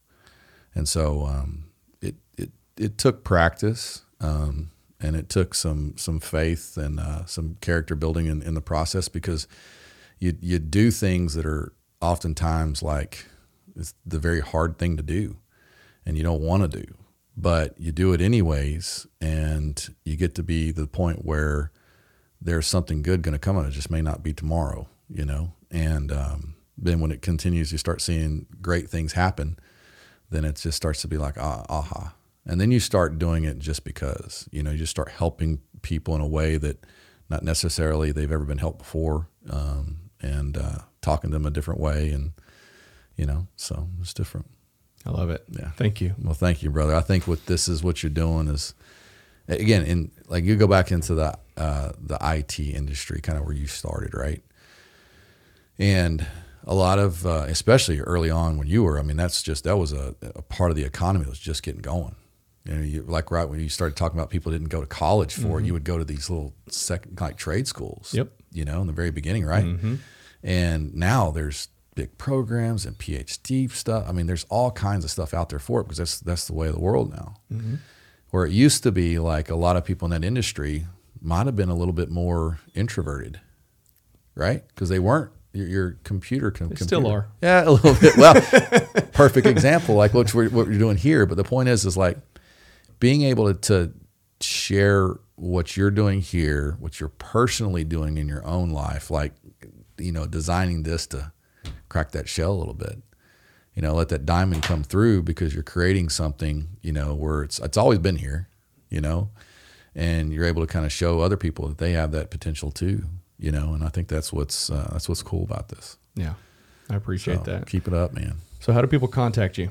And so um, it, it it took practice. Um, and it took some some faith and uh, some character building in, in the process because you you do things that are oftentimes like it's the very hard thing to do, and you don't want to do, but you do it anyways, and you get to be the point where there's something good going to come out. It just may not be tomorrow, you know. And um, then when it continues, you start seeing great things happen. Then it just starts to be like ah, aha, and then you start doing it just because you know you just start helping people in a way that not necessarily they've ever been helped before um, and uh, talking to them a different way and you know so it's different I love it. Yeah. Thank you. well thank you brother i think what this is what you're doing is again in like you go back into the uh, the it industry kind of where you started right and a lot of uh, especially early on when you were i mean that's just that was a, a part of the economy that was just getting going you know you, like right when you started talking about people didn't go to college for it mm-hmm. you would go to these little second like trade schools Yep. you know in the very beginning right? Mm-hmm. And now there's big programs and phd stuff. I mean there's all kinds of stuff out there for it because that's that's the way of the world now. Mm-hmm. Where it used to be like a lot of people in that industry might have been a little bit more introverted right? Because they weren't. Your, your computer can They still are. yeah a little bit. Well *laughs* perfect example like what what you're doing here. But the point is is like being able to, to share what you're doing here what you're personally doing in your own life like you know designing this to crack that shell a little bit you know let that diamond come through because you're creating something you know where it's it's always been here you know and you're able to kind of show other people that they have that potential too you know and i think that's what's uh, that's what's cool about this Yeah. I appreciate So that. keep it up man So how do people contact you?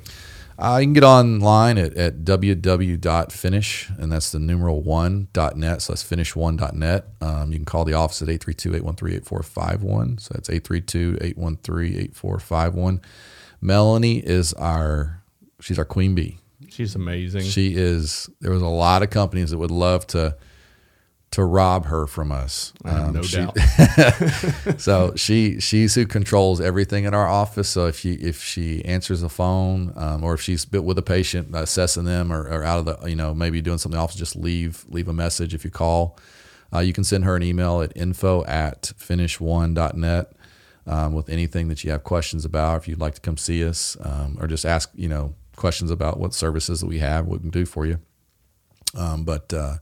Uh, you can get online at, at www.finish, and that's the numeral one dot net. So that's finish1.net. Um, you can call the office at 832 813 8451. So that's 832 813 8451. Melanie is our, she's our queen bee. She's amazing. She is, there was a lot of companies that would love to, to rob her from us. Um, no she- doubt. *laughs* so she she's who controls everything in our office. So if she if she answers the phone um, or if she's bit with a patient assessing them or, or out of the you know maybe doing something else, just leave leave a message if you call. Uh, you can send her an email at info at finish1.net um, with anything that you have questions about. If you'd like to come see us um, or just ask you know questions about what services that we have, what we can do for you. Um, but uh,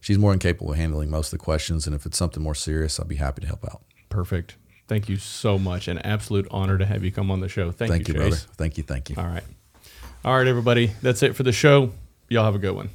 she's more than capable of handling most of the questions. And if it's something more serious, I'll be happy to help out. Perfect. Thank you so much. An absolute honor to have you come on the show. Thank, Thank you, you, brother. Thank you. Thank you. All right. All right, everybody. That's it for the show. Y'all have a good one.